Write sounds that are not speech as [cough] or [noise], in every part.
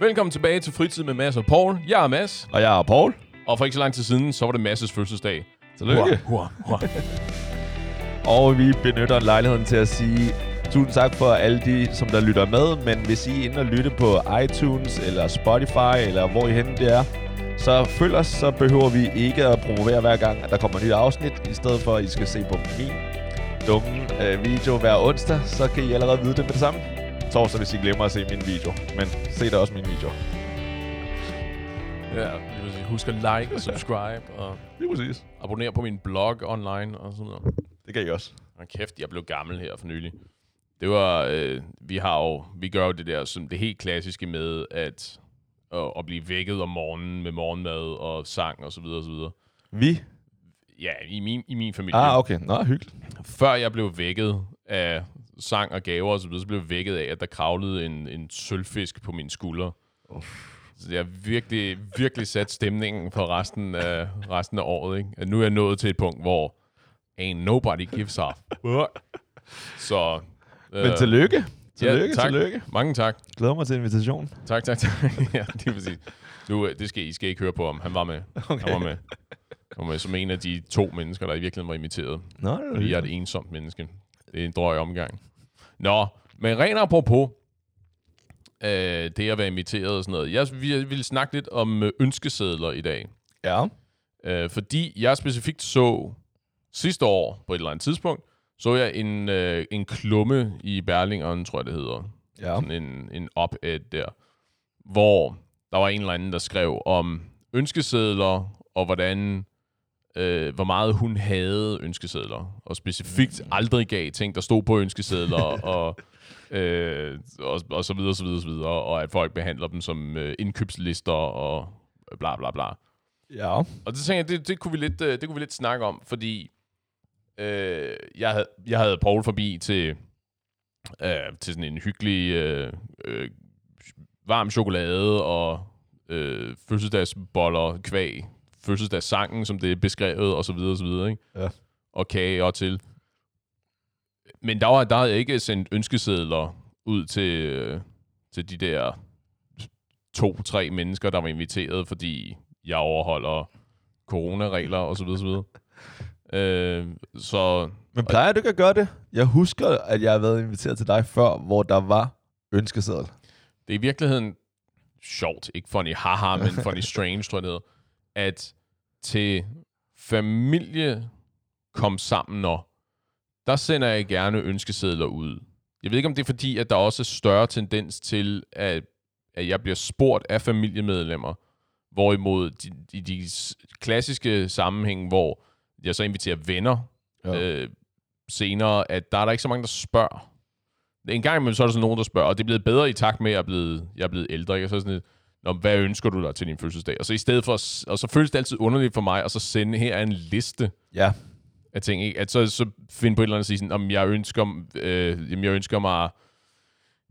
Velkommen tilbage til Fritid med Mads og Paul. Jeg er Mads, Og jeg er Paul. og for ikke så lang tid siden, så var det Mads' fødselsdag. Tillykke. Hurra, hurra. [laughs] Og vi benytter lejligheden til at sige tusind tak for alle de, som der lytter med. Men hvis I er inde og lytte på iTunes eller Spotify, eller hvor I henne det er, så følg os, så behøver vi ikke at promovere hver gang, at der kommer et nyt afsnit. I stedet for, at I skal se på min dumme øh, video hver onsdag, så kan I allerede vide det med det samme. Torsdag, hvis I glemmer at se min video. Men se da også min video. Ja, sige, husk at like og subscribe og [laughs] Lige præcis. abonnere på min blog online og sådan noget. Det kan I også. Og kæft, jeg blev gammel her for nylig. Det var, øh, vi har jo, vi gør jo det der, som det helt klassiske med at, at, at blive vækket om morgenen med morgenmad og sang og så videre og så videre. Vi? Ja, i min, i min familie. Ah, okay. Nå, hyggeligt. Før jeg blev vækket af sang og gaver og så videre, så blev jeg vækket af, at der kravlede en, en sølvfisk på min skulder. Så det har virkelig, virkelig sat stemningen for resten af, resten af året. Ikke? At nu er jeg nået til et punkt, hvor ain't nobody gives fuck. Så... Men tillykke. Tillykke, ja, tak. tillykke. Mange tak. Glæder mig til invitationen. Tak, tak, tak. [laughs] ja, det er præcis. Nu, øh, det skal I skal ikke høre på om. Han var med. Okay. Han var med. Han var med som en af de to mennesker, der i virkeligheden var inviteret. Nå, det er Fordi jeg er et ensomt menneske. Det er en drøg omgang. Nå, men rent apropos øh, det at være inviteret og sådan noget. Jeg vi ville snakke lidt om øh, ønskesedler i dag. Ja. Øh, fordi jeg specifikt så sidste år på et eller andet tidspunkt, så jeg en, øh, en klumme i Berlingeren, tror jeg det hedder. Ja. Sådan en, en op-ed der, hvor der var en eller anden, der skrev om ønskesedler, og hvordan, øh, hvor meget hun havde ønskesedler, og specifikt aldrig gav ting, der stod på ønskesedler, [laughs] og, øh, og, og så videre, så videre, så videre, og at folk behandler dem som øh, indkøbslister, og bla bla bla. Ja. Og det tænkte jeg, det, det, kunne vi lidt, øh, det kunne vi lidt snakke om, fordi øh, jeg, havde, jeg havde Paul forbi til, øh, til sådan en hyggelig øh, øh, varm chokolade og øh, fødselsdagsboller, kvæg, fødselsdagssangen, som det er beskrevet, og så videre, og så videre, ikke? Ja. Og kage og til. Men der, var, der havde jeg ikke sendt ønskesedler ud til, øh, til de der to-tre mennesker, der var inviteret, fordi jeg overholder coronaregler og så videre, så videre. [laughs] Øh, så Men plejer du ikke at gøre det? Jeg husker, at jeg har været inviteret til dig før, hvor der var ønskeseddel. det er i virkeligheden sjovt, ikke funny haha, men funny [laughs] strange, tror jeg det hedder, at til familie kom sammen, når der sender jeg gerne ønskesedler ud. Jeg ved ikke, om det er fordi, at der også er større tendens til, at, at jeg bliver spurgt af familiemedlemmer, hvorimod de, de, de klassiske sammenhæng, hvor jeg så inviterer venner Ja. øh, senere, at der er der ikke så mange, der spørger. En gang imellem, så er der sådan nogen, der spørger, og det er blevet bedre i takt med, at jeg er blevet, jeg er blevet ældre. Ikke? Og så er sådan lidt, Nå, hvad ønsker du dig til din fødselsdag? Og så i stedet for, og så føles det altid underligt for mig, at så sende her er en liste Ja. af ting. Ikke? At så, så finde på et eller andet og sige sådan, om jeg ønsker, øh, jamen, jeg ønsker mig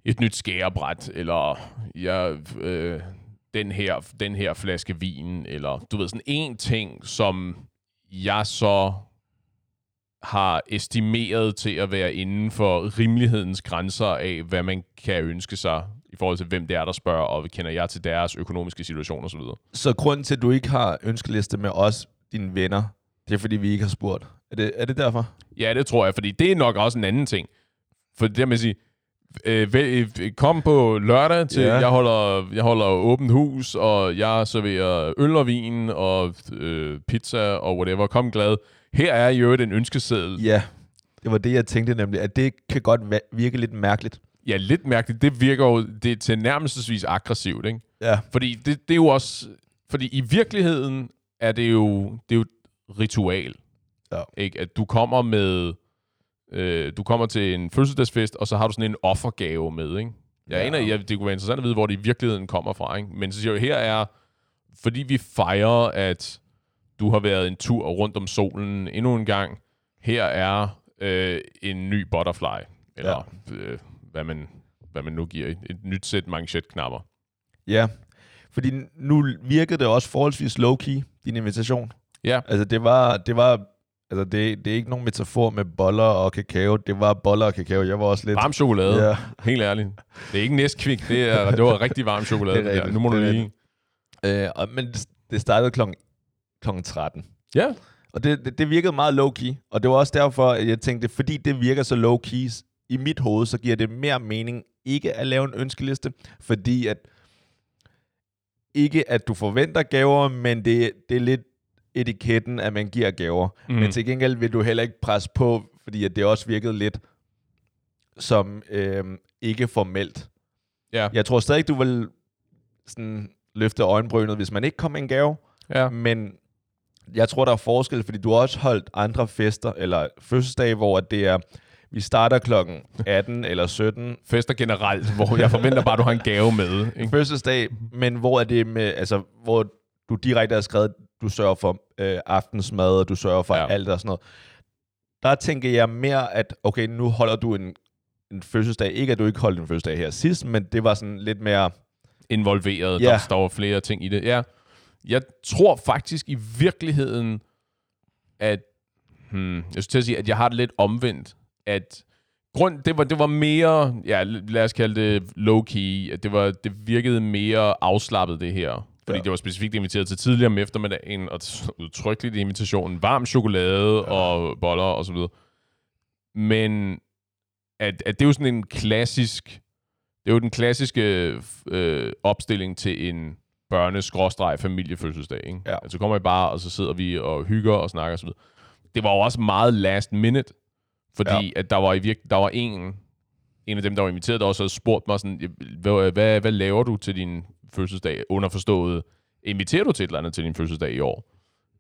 et nyt skærebræt, eller jeg, øh, den, her, den her flaske vin, eller du ved, sådan en ting, som jeg så har estimeret til at være inden for rimelighedens grænser af, hvad man kan ønske sig i forhold til, hvem det er, der spørger, og kender jeg til deres økonomiske situation osv. Så grunden til, at du ikke har ønskeliste med os, dine venner, det er, fordi vi ikke har spurgt. Er det, er det derfor? Ja, det tror jeg, fordi det er nok også en anden ting. For det der med at sige, øh, vel, øh, kom på lørdag til, Ja. jeg, holder, jeg holder åbent hus, og jeg serverer øl og vin, og øh, pizza og whatever. Kom glad. Her er jo en ønskeseddel. Ja. Det var det, jeg tænkte nemlig, at det kan godt virke lidt mærkeligt. Ja, lidt mærkeligt. Det virker jo det er til nærmestvis aggressivt, ikke? Ja. Fordi det, det er jo også... Fordi i virkeligheden er det jo, det er jo et ritual. Ja. Ikke? At du kommer med... Øh, du kommer til en fødselsdagsfest, og så har du sådan en offergave med, ikke? Jeg Ja. aner, ja, det kunne være interessant at vide, hvor det i virkeligheden kommer fra, ikke? Men så siger jeg, her er... Fordi vi fejrer, at du har været en tur rundt om solen endnu en gang. Her er øh, en ny butterfly. Eller ja. øh, hvad, man, hvad man nu giver. Et, et nyt sæt manchetknapper. Ja. Fordi nu virkede det også forholdsvis low-key, din invitation. Ja. Altså, det var, det var Altså, det, det er ikke nogen metafor med boller og kakao. Det var boller og kakao. Jeg var også lidt... Varm chokolade. Ja. Helt ærligt. Det er ikke næstkvik. Det, er, det var rigtig varm chokolade. [laughs] Det er det der. rigtigt. Nu må du Det er lige... Øh, og, men det- startede klokken, klokken 13. Ja. Og det, det, det virkede meget low-key. Og det var også derfor, at jeg tænkte, fordi det virker så low-key i mit hoved, så giver det mere mening ikke at lave en ønskeliste. Fordi at ikke at du forventer gaver, men det, det er lidt etiketten, at man giver gaver. Mm. Men til gengæld vil du heller ikke presse på, fordi at det også virkede lidt som øh, ikke formelt. Ja. Jeg tror stadig, du vil sådan løfte øjenbrynet, hvis man ikke kom med en gave. ja. Men jeg tror, der er forskel, fordi du har også holdt andre fester, eller fødselsdage, hvor det er, vi starter klokken 18 eller 17, Fester generelt, hvor jeg forventer bare, at du har en gave med. Ikke? fødselsdag, men hvor er det med, altså, hvor du direkte har skrevet, du sørger for øh, aftensmad, og du sørger for Ja. alt og sådan noget. Der tænker jeg mere, at okay, nu holder du en, en fødselsdag. Ikke, at du ikke holdt en fødselsdag her sidst, men det var sådan lidt mere... Involveret. Ja. Der står flere ting i det. Ja. Jeg tror faktisk i virkeligheden, at... Hmm, jeg skulle til at sige, at jeg har det lidt omvendt. At grund, det var, det var mere, ja, lad os kalde det low-key, at det, var, det virkede mere afslappet, det her. Fordi ja. Det var specifikt inviteret til tidligere om eftermiddagen, og udtrykkeligt invitationen, varm chokolade ja. og boller og så videre. Men at, at det er jo sådan en klassisk, det er jo den klassiske øh, opstilling til en børne familiefødselsdag. Ikke? Ja. Altså kommer I bare, og så sidder vi og hygger og snakker og så videre. Det var jo også meget last minute, fordi ja. At der var, i virke, der var en, en af dem, der var inviteret, der også havde spurgt mig sådan, hvad, hvad, hvad laver du til din fødselsdag? Underforstået, inviterer du til et eller andet til din fødselsdag i år?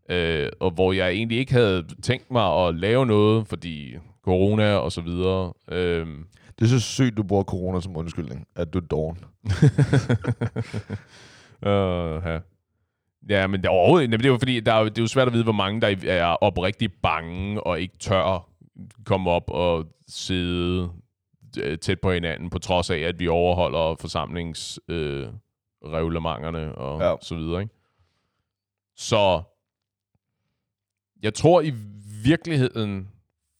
Øh, og hvor jeg egentlig ikke havde tænkt mig at lave noget, fordi corona og så videre. Øh, Det er så sygt, du bruger corona som undskyldning, at du er doven. Uh, [laughs] ja. ja, men det er overhovedet det er jo fordi, der er, det er jo svært at vide, hvor mange der er oprigtigt bange og ikke tør komme op og sidde øh, tæt på hinanden, på trods af, at vi overholder forsamlingsreglementerne øh, og ja. Ja. så videre. Ikke? Så jeg tror i virkeligheden,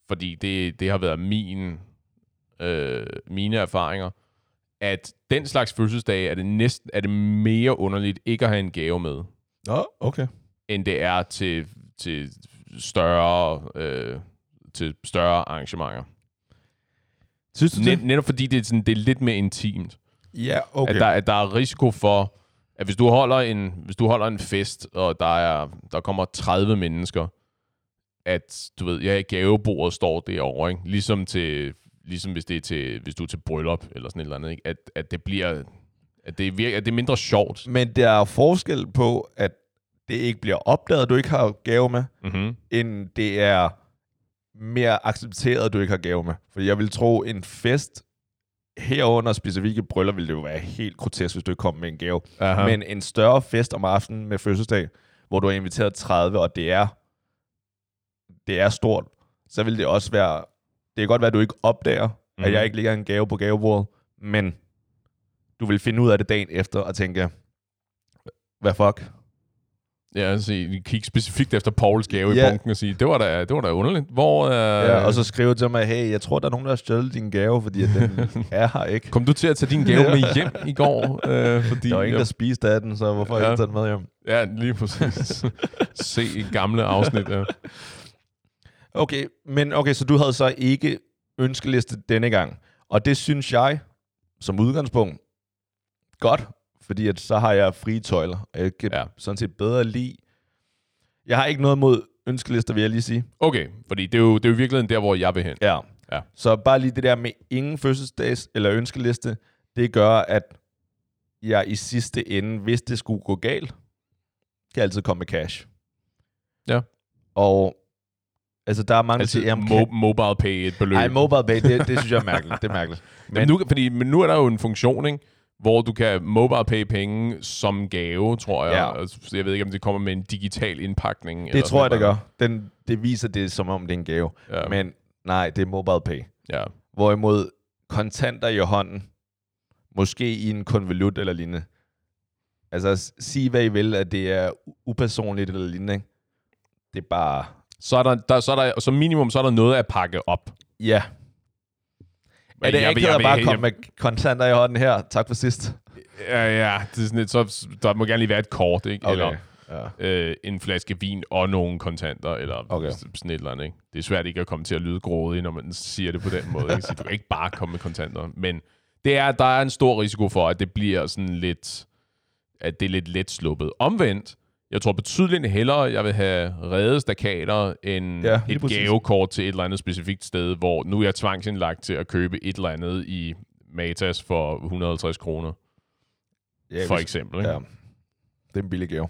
fordi det, det har været min, øh, mine erfaringer, at den slags fødselsdage er det næsten er det mere underligt ikke at have en gave med, Nå, okay. end det er til, til større øh, til større arrangementer. Synes du Net, netop fordi det er, sådan, det er lidt mere intimt. Ja, Okay. okay. At, der, at der er risiko for, at hvis du holder en, hvis du holder en fest, og der, er, der kommer 30 mennesker, at du ved, ja, gavebordet står derovre, ikke? Ligesom, til, ligesom hvis, det er til, hvis du er til bryllup, eller sådan et eller andet, ikke? At, at det bliver, at det, virker, at det er mindre sjovt. Men der er forskel på, at det ikke bliver opdaget, at du ikke har gave med, Mm-hmm. end det er mere accepteret, at du ikke har gave med. For jeg vil tro, en fest herunder specifikke bryllup, ville det jo være helt grotesk, hvis du ikke kom med en gave. Aha. Men en større fest om aftenen med fødselsdag, hvor du har inviteret 30, og det er, det er stort, så vil det også være... Det kan godt være, at du ikke opdager, mm. Mhm. at jeg ikke lægger en gave på gavebordet, men du vil finde ud af det dagen efter og tænke, hvad fuck? Ja, så vi kigge specifikt efter Pauls gave Ja. i bunken og sige, det var da, det var da underligt. Hvor, øh, Ja, og så skrive til mig, hey, jeg tror, der er nogen, der har stjålet din gave, fordi at den [laughs] er her ikke. Kom du til at tage din gave [laughs] med hjem i går? Øh, fordi, Der var ingen, der spiste af den, så hvorfor ja. ikke tage den med hjem? Ja, lige præcis. Se i gamle afsnit. Ja. Okay, men okay, så du havde så ikke ønskeliste denne gang. Og det synes jeg, som udgangspunkt, godt, fordi at så har jeg frie tøjler. og Jeg kan Ja. sådan set bedre lide. Jeg har ikke noget mod ønskelister, vil jeg lige sige. Okay, fordi det er, jo, det er jo virkelig der, hvor jeg vil hen. Ja. Ja. Så bare lige det der med ingen fødselsdags- eller ønskeliste, det gør, at jeg i sidste ende, hvis det skulle gå galt, kan altid komme med cash. Ja. Og altså, der er mange, der Altså, siger, jamen, mo- kan- mobile pay et beløb. Ej, mobile pay, det, det synes jeg er mærkeligt. Det er mærkeligt. [laughs] men, nu, fordi, men nu er der jo en funktion, ikke? Hvor du kan mobile pay penge som gave, tror jeg. Ja. Altså, Jeg ved ikke, om det kommer med en digital indpakning. Det eller tror jeg, det gør. Den, det viser det, som om det er en gave. Ja. Men nej, det er mobile pay. ja. Hvorimod kontanter i hånden, måske i en konvolut eller lignende. Altså, sig hvad I vil, at det er upersonligt eller lignende. ikke? Det er bare... så er der, der, så er der som minimum så er der noget at pakke op. Ja. Er det Jeg vil- ikke jeg at bare komme med kontanter i hånden her? Tak for sidst. Ja, ja, det er sådan lidt, så der må gerne lige være et kort, ikke? Eller Ja. øh, en flaske vin og nogle kontanter, eller Okay. okay. sådan et eller andet, ikke? Det er svært ikke at komme til at lyde grådig, når man siger det på den måde, ikke? Så du kan ikke bare komme med kontanter, men det er, der er en stor risiko for, at det bliver sådan lidt, at det er lidt let sluppet. Omvendt, jeg tror betydeligt hellere, jeg vil have reddet stakater end Ja, ja, et præcis. gavekort til et eller andet specifikt sted, hvor nu er jeg tvangsindlagt til at købe et eller andet i Matas for 150 kroner, ja for eksempel. Ikke? Ja. Det er en billig gave.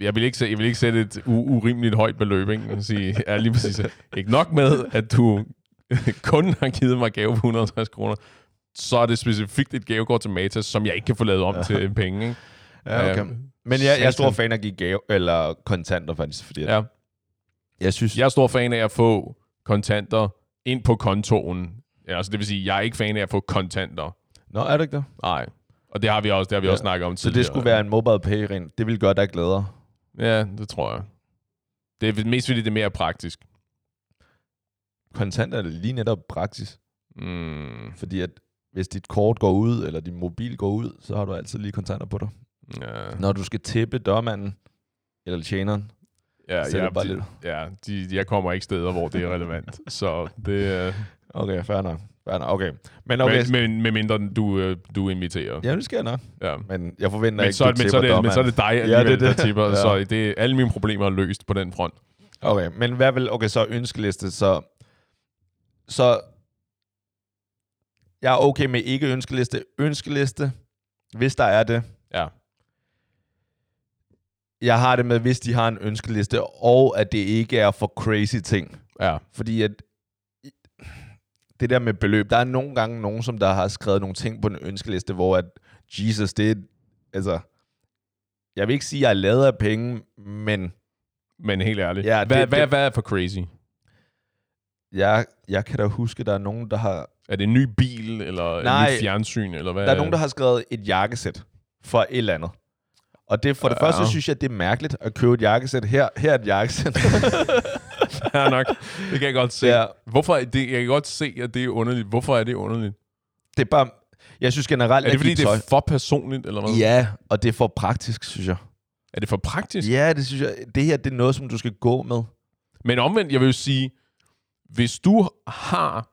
jeg vil ikke, jeg vil ikke sætte et u- urimeligt højt beløb, ikke? Jeg sige, ja, lige præcis. Ikke nok med, at du [laughs] kun har givet mig gave på 150 kroner, så er det specifikt et gavekort til Matas, som jeg ikke kan få lavet om til penge. Ikke? Ja, okay. Øhm, Men jeg, jeg er stor fan af at give gave, eller kontanter faktisk, fordi ja. Jeg synes... Jeg er stor fan af at få kontanter ind på kontoen. Ja, altså det vil sige, jeg er ikke fan af at få kontanter. Nå, er det ikke det? Nej. Og det har vi også, det har vi Ja. også snakket om Så tidligere. det skulle være en mobile pay ring. Det ville gøre dig glædere. Ja, det tror jeg. Det er mest fordi, det er mere praktisk. Kontanter er lige netop praksis. Mm, Fordi at hvis dit kort går ud, eller din mobil går ud, så har du altid lige kontanter på dig. Ja. Når du skal tippe dørmanden, eller tjeneren, Ja, Så er ja, det bare de, lidt- ja de, jeg kommer ikke steder, hvor det er relevant. [laughs] så det er... Okay, fair nok. Fair nok. Okay. Men okay. Men, men, med mindre du, øh, du inviterer. Ja, det skal jeg nok. Ja. Men jeg forventer Men, ikke, så, du men, så det, men så er det dig Ja, det er det. der tipper. [laughs] Ja. Så det, alle mine problemer er løst på den front. Okay, men hvad vil... Okay, så ønskeliste, så... Så... Jeg er okay med ikke ønskeliste. Ønskeliste, hvis der er det. Jeg har det med, hvis de har en ønskeliste, og at det ikke er for crazy ting. Ja. Fordi at det der med beløb, der er nogle gange nogen, som der har skrevet nogle ting på en ønskeliste, hvor at Jesus, det er, altså, jeg vil ikke sige, at jeg er lavet af penge, men Men helt ærligt. Ja, hvad, det- hvad, det- hvad er for crazy? jeg, jeg kan da huske, der er nogen, der har, Er det en ny bil, eller en Nej. ny fjernsyn, eller hvad? der er nogen, der har skrevet et jakkesæt for et eller andet. Og det, for det Ja. første synes jeg, det er mærkeligt at købe et jakkesæt. Her, her er et jakkesæt. [laughs] Ja, nok. Det kan jeg godt se. Ja. Hvorfor, er det, jeg kan godt se, at det er underligt. Hvorfor er det underligt? det er bare, jeg synes generelt, Er det fordi, det er for personligt, eller hvad? Ja, og det er for praktisk, synes jeg. Er det for praktisk? Ja, det synes jeg. Det her, det er noget, som du skal gå med. Men omvendt, jeg vil jo sige, hvis du har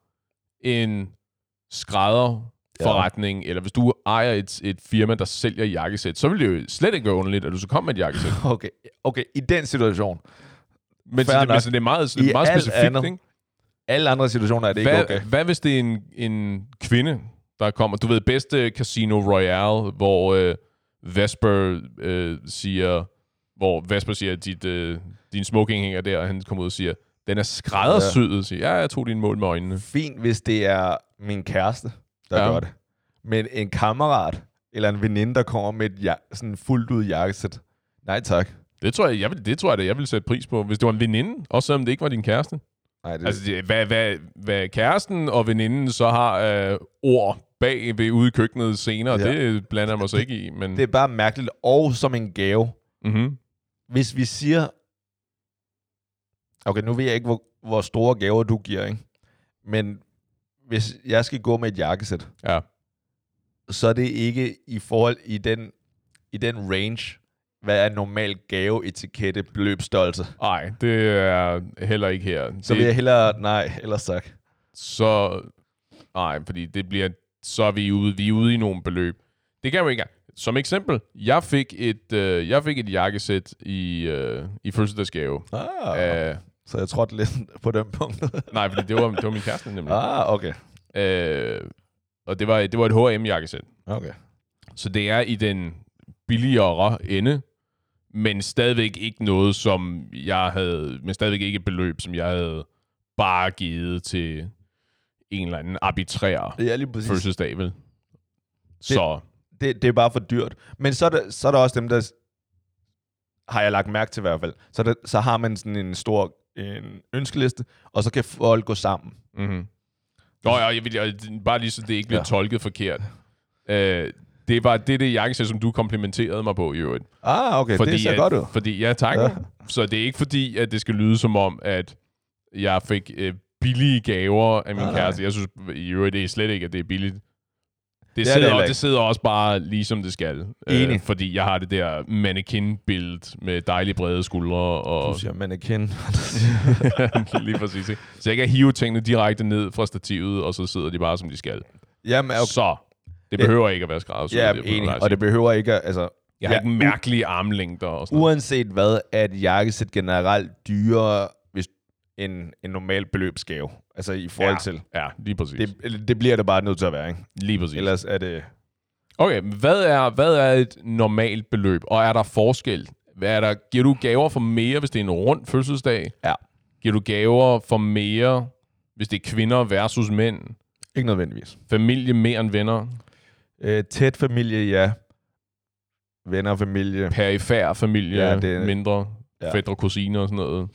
en skrædderforretning, ja. eller hvis du ejer et, et firma, der sælger jakkesæt, så vil det jo slet ikke være underligt, at du så kommer med et jakkesæt. [laughs] Okay, okay, i den situation. Men så det, men så det er meget, I meget specifikt, andet, ikke? Alle andre situationer er det ikke Hvad, okay. hvad hvis det er en, en kvinde, der kommer? Du ved, bedste Casino Royale, hvor øh, Vesper øh, siger, hvor Vesper siger, at dit, øh, din smoking hænger der, og han kommer ud og siger, den er skræddersyet. Siger, ja, jeg tog din mål med øjnene. Fint, hvis det er min kæreste, der Ja. gør det. Men en kammerat eller en veninde, der kommer med et ja, sådan fuldt ud jakkesæt. Nej tak. Det tror jeg, jeg vil, det tror jeg da, jeg ville sætte pris på. Hvis det var en veninde, også selvom det ikke var din kæreste. Nej, det, Altså, det, hvad, hvad, hvad kæresten og veninden så har øh, ord bag ved ude i køkkenet senere. Ja. det blander jeg mig så ikke i. Men, det er bare mærkeligt. Og som en gave. mm-hmm. Hvis vi siger... Okay, nu ved jeg ikke, hvor, hvor store gaver du giver, ikke? Men hvis jeg skal gå med et jakkesæt, Ja. så er det ikke i forhold i den, i den range, hvad er normal gave, etikette, beløbsstørrelse. Nej, det er heller ikke her. Så det, vil jeg hellere, nej, ellers tak. Så, nej, fordi det bliver, så er vi ude, vi er ude i nogle beløb. Det kan jo ikke. Som eksempel, jeg fik et, øh, jeg fik et jakkesæt i, øh, i fødselsdagsgave. Ah, Uh, så jeg trådte lidt [laughs] på den punkt. nej, fordi det var, det var min kæreste nemlig. ah, okay. Uh, og det var, det var et H&M-jakkesæt. Okay. Så det er i den billigere ende, men stadigvæk ikke noget, som jeg havde, men stadigvæk ikke et beløb, som jeg havde bare givet til en eller anden arbitrær Det er lige præcis. fødselsdag, vel? Så, Det, det er bare for dyrt. Men så er, der, så er der også dem, der har jeg lagt mærke til i hvert fald. Så, der, så har man sådan en stor en ønskeliste, og så kan folk gå sammen. mm-hmm. Nå, ja, jeg vil, jeg, bare lige så det ikke bliver ja. Tolket forkert. Øh, det var det, det jakkesæt, som du komplimenterede mig på i øvrigt. Ah, okay, fordi, det ser at, godt ud. Fordi, ja, tak. Ja. Så det er ikke fordi, at det skal lyde som om, at jeg fik øh, billige gaver af min Nej, kæreste. Jeg synes i øvrigt, det er slet ikke, at det er billigt. Det, det sidder, det, det sidder også bare lige som det skal. Enig. Øh, fordi jeg har det der mannequin-billede med dejlige brede skuldre. Og Du siger mannequin. [laughs] lige præcis. Ikke? Så jeg kan hive tingene direkte ned fra stativet, og så sidder de bare, som de skal. Jamen, okay. Så det behøver ikke at være skræddersyet. ja, det enig. Og det behøver ikke at, altså... Jeg har ja, ikke mærkelige armlængder og sådan. Uanset hvad, er et jakkesæt generelt dyrere hvis en, en normal beløbsgave. Altså i forhold Ja. til... Ja, lige præcis. Det, det bliver det bare nødt til at være, ikke? lige præcis. Ellers er det... Okay, hvad er, hvad er et normalt beløb, og er der forskel? Hvad er der, giver du gaver for mere, hvis det er en rund fødselsdag? Ja. Giver du gaver for mere, hvis det er kvinder versus mænd? Ikke nødvendigvis. Familie mere end venner? Øh, tæt familie, ja. Venner og familie. Perifær familie Ja, det- mindre? Ja. Fædre, kusiner og sådan noget?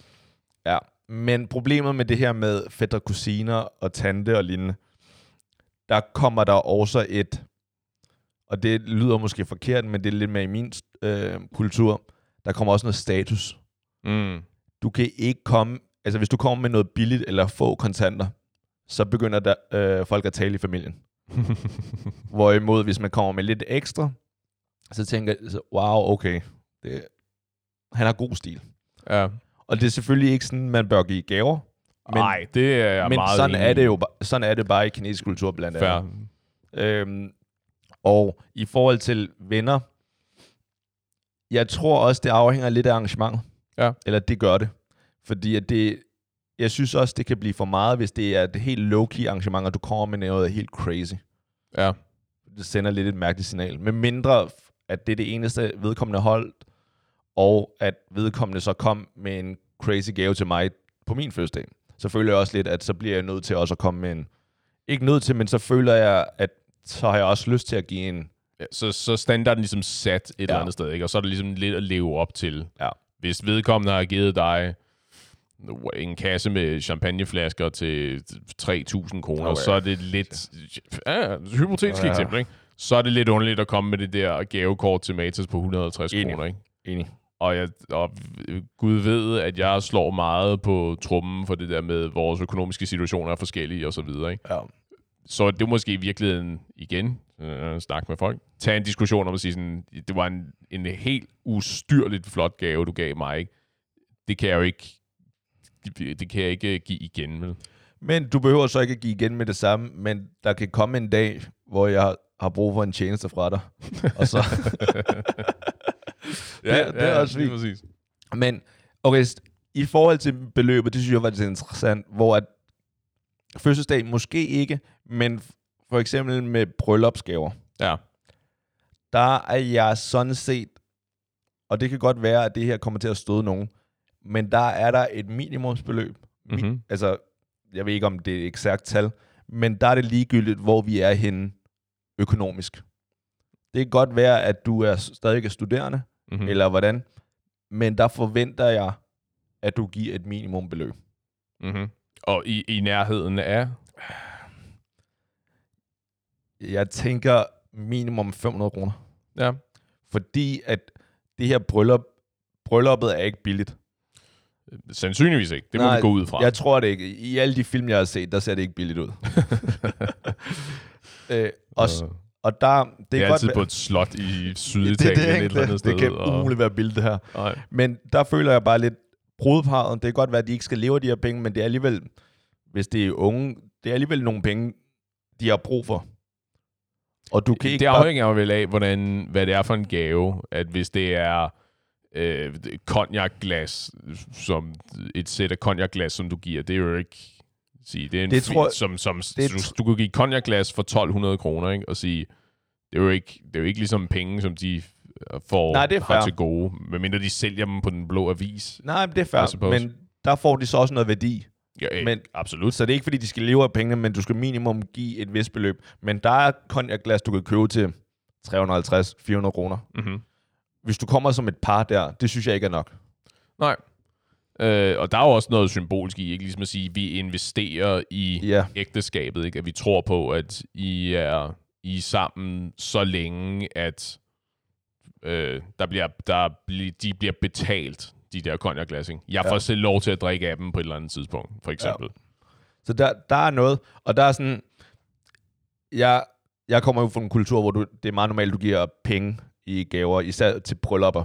Men problemet med det her med fætter, kusiner og tante og lignende, der kommer der også et, og det lyder måske forkert, men det er lidt mere i min øh, kultur, der kommer også noget status. Mm. Du kan ikke komme, altså hvis du kommer med noget billigt eller få kontanter, så begynder der, øh, folk at tale i familien. [laughs] Hvorimod, hvis man kommer med lidt ekstra, så tænker jeg, så, wow, okay, det, han har god stil. ja. Og det er selvfølgelig ikke sådan, man bør give gaver. Men, Nej, det er men meget sådan enig er det jo sådan er det bare i kinesisk kultur blandt Fair. andet. Øhm, og i forhold til venner, jeg tror også, det afhænger lidt af arrangementet. Ja. Eller det gør det. Fordi at det, jeg synes også, det kan blive for meget, hvis det er et helt low-key arrangement, og du kommer med noget helt crazy. Ja. Det sender lidt et mærkeligt signal. Med mindre, at det er det eneste vedkommende holdt, og at vedkommende så kom med en crazy gave til mig på min fødselsdag. Så føler jeg også lidt, at så bliver jeg nødt til også at komme med en... Ikke nødt til, men så føler jeg, at så har jeg også lyst til at give en... Ja, så, så standarden ligesom sat et ja. eller andet sted, ikke? og så er det ligesom lidt at leve op til. Ja. Hvis vedkommende har givet dig en kasse med champagneflasker til 3.000 kroner, Okay. så er det lidt... Ja, hypotetisk Ja. ja. eksempel, ikke? Så er det lidt underligt at komme med det der gavekort til Matas på 150 Enig. kroner, ikke? Enig. Og, jeg, og Gud ved, at jeg slår meget på trummen for det der med, at vores økonomiske situationer er forskellige og så videre, ikke? Ja. Så det er måske i virkeligheden igen, øh, snak med folk, tage en diskussion om at sige sådan, det var en, en helt ustyrligt flot gave, du gav mig, ikke? Det kan jeg jo ikke, det, det kan jeg ikke give igen, vel? Men du behøver så ikke at give igen med det samme, men der kan komme en dag, hvor jeg har brug for en tjeneste fra dig. [laughs] og så, [laughs] Det- det er også fint. præcis. Men okay, i forhold til beløbet, det synes jeg faktisk er interessant, hvor at fødselsdag måske ikke, men for eksempel med bryllupsgaver, Ja, der er jeg sådan set, og det kan godt være, at det her kommer til at støde nogen, men der er der et minimumsbeløb. Mi- Mhm. Altså, jeg ved ikke, om det er et eksakt tal, men der er det ligegyldigt, hvor vi er henne økonomisk. Det kan godt være, at du er stadig er studerende, mm-hmm. mm. eller hvordan, men der forventer jeg, at du giver et minimumbeløb. mm-hmm. Og i, i nærheden af, Jeg tænker minimum 500 kroner. ja, Fordi at det her bryllup, brylluppet er ikke billigt. sandsynligvis ikke. Det må Nej, vi gå ud fra. Jeg tror det ikke. I alle de film, jeg har set, der ser det ikke billigt ud. [laughs] øh, og, Øh, og der, det, det er godt altid på et slot i det, Syditalien det, er et ikke eller andet det, sted. det kan og- umuligt være billigt, det her. Nej. Men der føler jeg bare lidt brudeparret. Det kan godt være, at de ikke skal leve af de her penge, men det er alligevel, hvis det er unge, det er alligevel nogle penge, de har brug for. Og du kan ikke det bare... afhænger jo vel af, hvordan, hvad det er for en gave. At hvis det er øh, konjakglas, som et sæt af konjakglas, som du giver, det er jo ikke... Sige, det er en Det det tror- som, som det du, du kan give konjakglas for 1200 kroner, ikke? Og sige, det er jo ikke, det er jo ikke ligesom penge, som de øh, får Nej, det er har fair. til gode, medmindre de sælger dem på den blå avis. Nej, men det er fair, men der får de så også noget værdi. Ja, øh, Men- absolut. Så det er ikke, fordi de skal leve af pengene, men du skal minimum give et vist beløb. Men der er konjakglas, du kan købe til 350-400 kroner. Mm-hmm. Hvis du kommer som et par der, det synes jeg ikke er nok. Nej. Øh, og der er jo også noget symbolsk i, ikke? Ligesom at sige, vi investerer i Ja, ægteskabet, ikke? At vi tror på, at I er I er sammen så længe, at øh, der bliver, der de bliver betalt, de der ikke? Jeg får Ja. selv lov til at drikke af dem på et eller andet tidspunkt, for eksempel. Så der, der er noget, og der er sådan, jeg, jeg kommer jo fra en kultur, hvor du, det er meget normalt, du giver penge i gaver, især til bryllupper.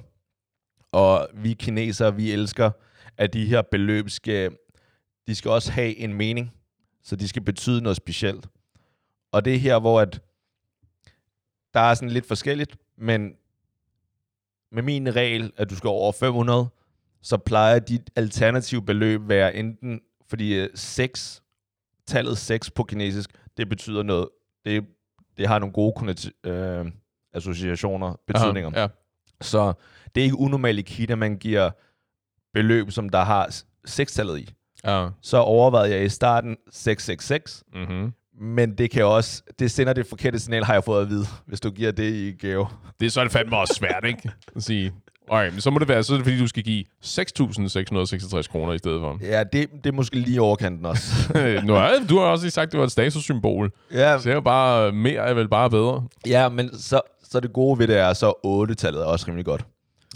Og vi kinesere, vi elsker, at de her beløb skal, de skal også have en mening, så de skal betyde noget specielt. Og det er her, hvor at der er sådan lidt forskelligt, men med min regel, at du skal over 500, så plejer dit alternative beløb være enten, fordi 6, tallet 6 på kinesisk, det betyder noget, det, det har nogle gode øh, associationer, betydninger. Ja. Så det er ikke unormalt i Kina, man giver beløb, som der har 6-tallet i. ja. Så overvejede jeg i starten 666, Mm-hmm. men det kan også, det sender det forkerte signal, har jeg fået at vide, hvis du giver det i gave. Det er så er det fandme også svært, ikke? At sige, okay, men så må det være, så er det fordi, du skal give 6.666 kroner i stedet for. Ja, det, det er måske lige overkanten også. [laughs] nu har, du har også lige sagt, at det var et statussymbol. ja, Så det er jo bare, mere er vel bare bedre. ja, men så, så det gode ved det er, så 8-tallet er også rimelig godt.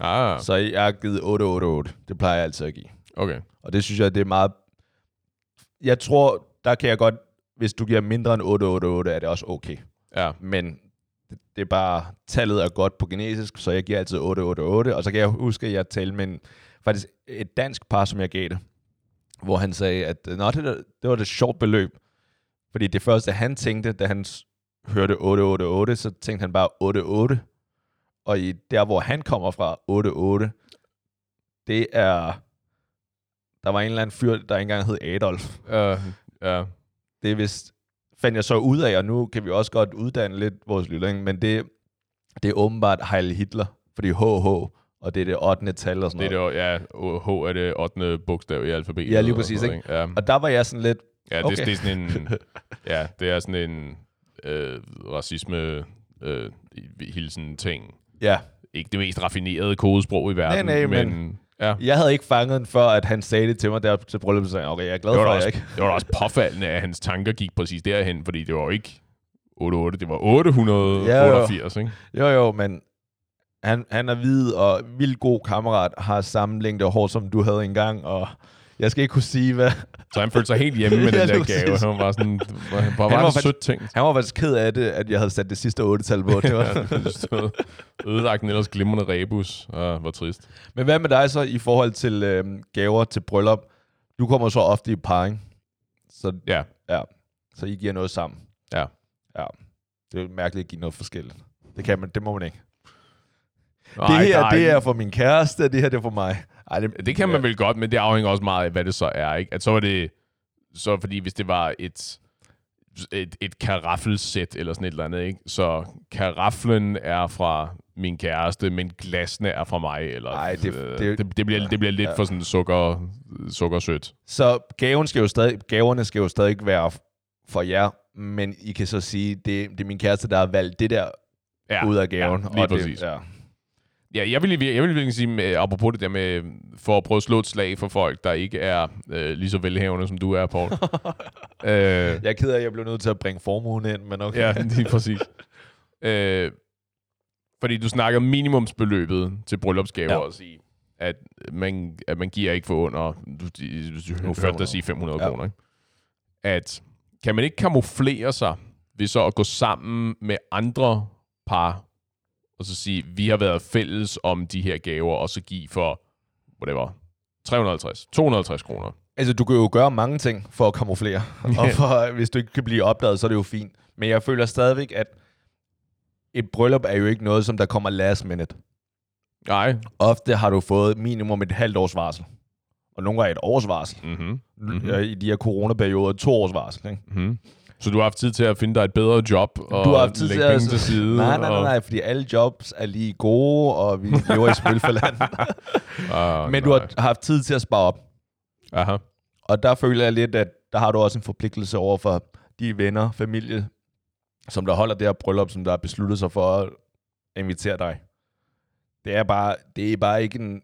Ah, Så jeg har givet 888. Det plejer jeg altid at give. okay. Og det synes jeg, det er meget... Jeg tror, der kan jeg godt... Hvis du giver mindre end 888, er det også okay. Ja, Men det er bare... Tallet er godt på kinesisk, så jeg giver altid 888. Og så kan jeg huske, at jeg talte med en, faktisk et dansk par, som jeg gav det. Hvor han sagde, at Nå, det, der, det var det sjovt beløb. Fordi det første, han tænkte, da han hørte 888, så tænkte han bare 88. Og i der, hvor han kommer fra, 88, det er... Der var en eller anden fyr, der ikke engang hed Adolf. uh, ja. Det er vist, fandt jeg så ud af, og nu kan vi også godt uddanne lidt vores ikke? men det, det er åbenbart Heil Hitler, fordi HH, og det er det 8. tal og sådan Det er noget. det, ja, H er det 8. bogstav i alfabetet. Ja, lige præcis, noget, Ja, Og der var jeg sådan lidt, ja det, okay. det, er sådan en, [laughs] ja, det er sådan en øh, racisme øh, hilsen ting. Ja, Ikke det mest raffinerede kodesprog i verden, nej, men- men ja. jeg havde ikke fanget den før, at han sagde det til mig der til brylluppet, så jeg, okay, jeg er glad Det for, at jeg også, ikke... det var da også påfaldende, at hans tanker gik præcis derhen, fordi det var jo ikke 88, det var 888, ikke? Jo, jo, men han, han er hvid og vildt god kammerat, har samme længde hår, som du havde engang, og jeg skal ikke kunne sige, hvad... Så han følte sig helt hjemme med [laughs] Ja, den der gave. Han var sådan, hvor, var var det sødt ting. Han var faktisk ked af det, at jeg havde sat det sidste otte-tal på. [laughs] Det var, Ja, ødelagt en ellers glimrende rebus. Ah, hvor trist. Men hvad med dig så i forhold til øh, gaver til bryllup? Du kommer så ofte i parring, så, Ja, ja, så I giver noget sammen. Ja. ja. Det er mærkeligt at give noget forskelligt. Det, kan man, det må man ikke. Nej, det her, er det er for min kæreste, det her det er for mig. Ej, det, Det kan man vel godt, men det afhænger også meget af, hvad det så er. Ikke? At så var det, så fordi hvis det var et, et, et karaffelsæt eller sådan et eller andet, ikke? så karaflen er fra min kæreste, men glasene er fra mig. Eller, Ej, det- øh, det- det, det, bliver, det bliver lidt Ja. for sådan sukker, sukkersødt. Så gaven skal jo stadig, gaverne skal jo stadig være for jer, men I kan så sige, det, det er min kæreste, der har valgt det der Ja, ud af gaven. ja, lige og det, præcis. Ja. Ja, jeg vil, jeg vil virkelig sige, med, apropos det der med, for at prøve at slå et slag for folk, der ikke er øh, lige så velhavende, som du er, Paul. [laughs] øh, Jeg er ked af, at jeg blev nødt til at bringe formuen ind, men okay. Ja, lige præcis. øh, fordi du snakker minimumsbeløbet til bryllupsgaver Ja. og sige, at man, at man giver ikke for under, du, du, nu først at sige 500 Ja. ja. kroner, ikke? At kan man ikke kamuflere sig ved så at gå sammen med andre par, og så sige, vi har været fælles om de her gaver, og så give for, whatever, 350, 250 kroner. Altså, du kan jo gøre mange ting for at kamuflere. [laughs] og for, hvis du ikke kan blive opdaget, så er det jo fint. Men jeg føler stadigvæk, at et bryllup er jo ikke noget, som der kommer last minute. Nej. Ofte har du fået minimum et halvt års varsel. Og nogle gange et års varsel. Mm-hmm. Mm-hmm. I de her coronaperioder, to års varsel. Ikke? Mm-hmm. Så du har haft tid til at finde dig et bedre job og du har haft tid lægge til penge at... til side? Nej, nej, nej, nej, fordi alle jobs er lige gode, og vi lever i spilforland. [laughs] Ah, Men du nej. har haft tid til at spare op. Aha. Og der føler jeg lidt, at der har du også en forpligtelse over for de venner, familie, som der holder det her bryllup, som der har besluttet sig for at invitere dig. Det er bare, det er bare ikke en,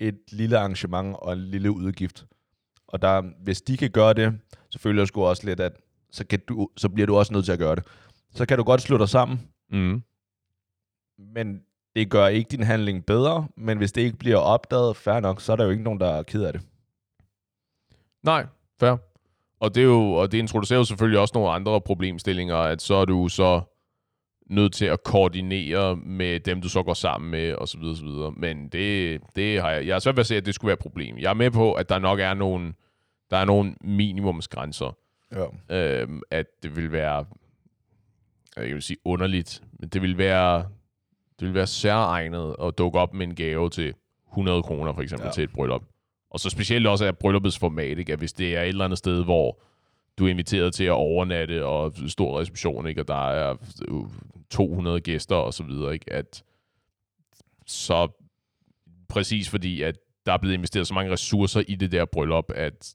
et lille arrangement og en lille udgift. Og der, hvis de kan gøre det, så føler jeg sgu også lidt, at så, kan du, så bliver du også nødt til at gøre det. så kan du godt slå dig sammen, Mm. men det gør ikke din handling bedre, men hvis det ikke bliver opdaget, fair nok, så er der jo ikke nogen, der er ked af det. Nej, fair. Og det, er jo, og det introducerer jo selvfølgelig også nogle andre problemstillinger, at så er du så nødt til at koordinere med dem, du så går sammen med, og så videre, så videre. Men det, det har jeg, jeg har svært ved at se, at det skulle være et problem. Jeg er med på, at der nok er nogle, der er nogle minimumsgrænser. Ja. Øhm, at det vil være, jeg vil sige underligt, men det vil være, det vil være særegnet at dukke op med en gave til 100 kroner for eksempel Ja. til et bryllup. Og så specielt også af brylluppets format, ikke? at hvis det er et eller andet sted, hvor du er inviteret til at overnatte og stor reception, ikke? og der er øh, 200 gæster og så videre, ikke? at så præcis fordi, at der er blevet investeret så mange ressourcer i det der bryllup, at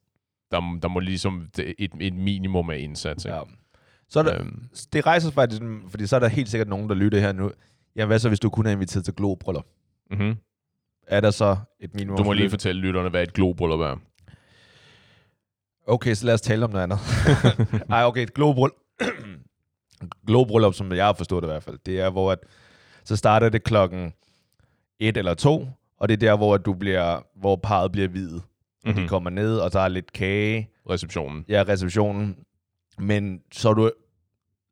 der, der må ligesom et, et minimum af indsats. Ikke? ja. Så er der, Øhm, det rejser faktisk, fordi så er der helt sikkert nogen, der lytter her nu. Ja, hvad så, hvis du kun er inviteret til globryllup? mm-hmm. Er der så et minimum? Du må lige fortælle lytterne, hvad et globryllup er. Okay, så lad os tale om noget andet. [laughs] Ej, okay, et globryl... [clears throat] globbryllup, som jeg har forstået det i hvert fald, det er, hvor at, så starter det klokken et eller to, og det er der, hvor at du bliver, hvor parret bliver hvidet. Mm. De Mm-hmm. kommer ned, og der er lidt kage, Receptionen. ja, receptionen, men så er du,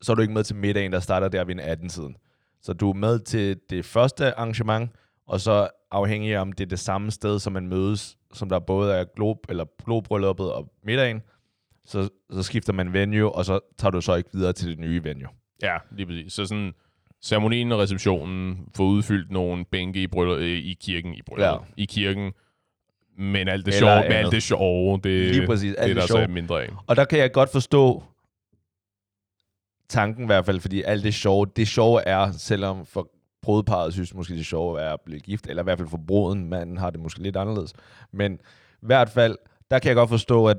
så er du ikke med til middagen, der starter der ved en 18-tiden. Så du er med til det første arrangement, og så afhængig af, om det er det samme sted, som man mødes, som der både er glob, eller globbrylluppet og middagen, så, så skifter man venue, og så tager du så ikke videre til det nye venue. Ja, lige præcis. Så sådan, ceremonien og receptionen får udfyldt nogle bænke i, bryllup, øh, i kirken, i bryllup, ja. i kirken, men alt det Eller sjove, andet. alt det sjove, det, Lige præcis, det alt er det der så sjove. mindre af. Og der kan jeg godt forstå tanken i hvert fald, fordi alt det sjove, det sjove er, selvom for brudeparret synes måske det sjove er at blive gift, eller i hvert fald for bruden, manden har det måske lidt anderledes. Men i hvert fald, der kan jeg godt forstå, at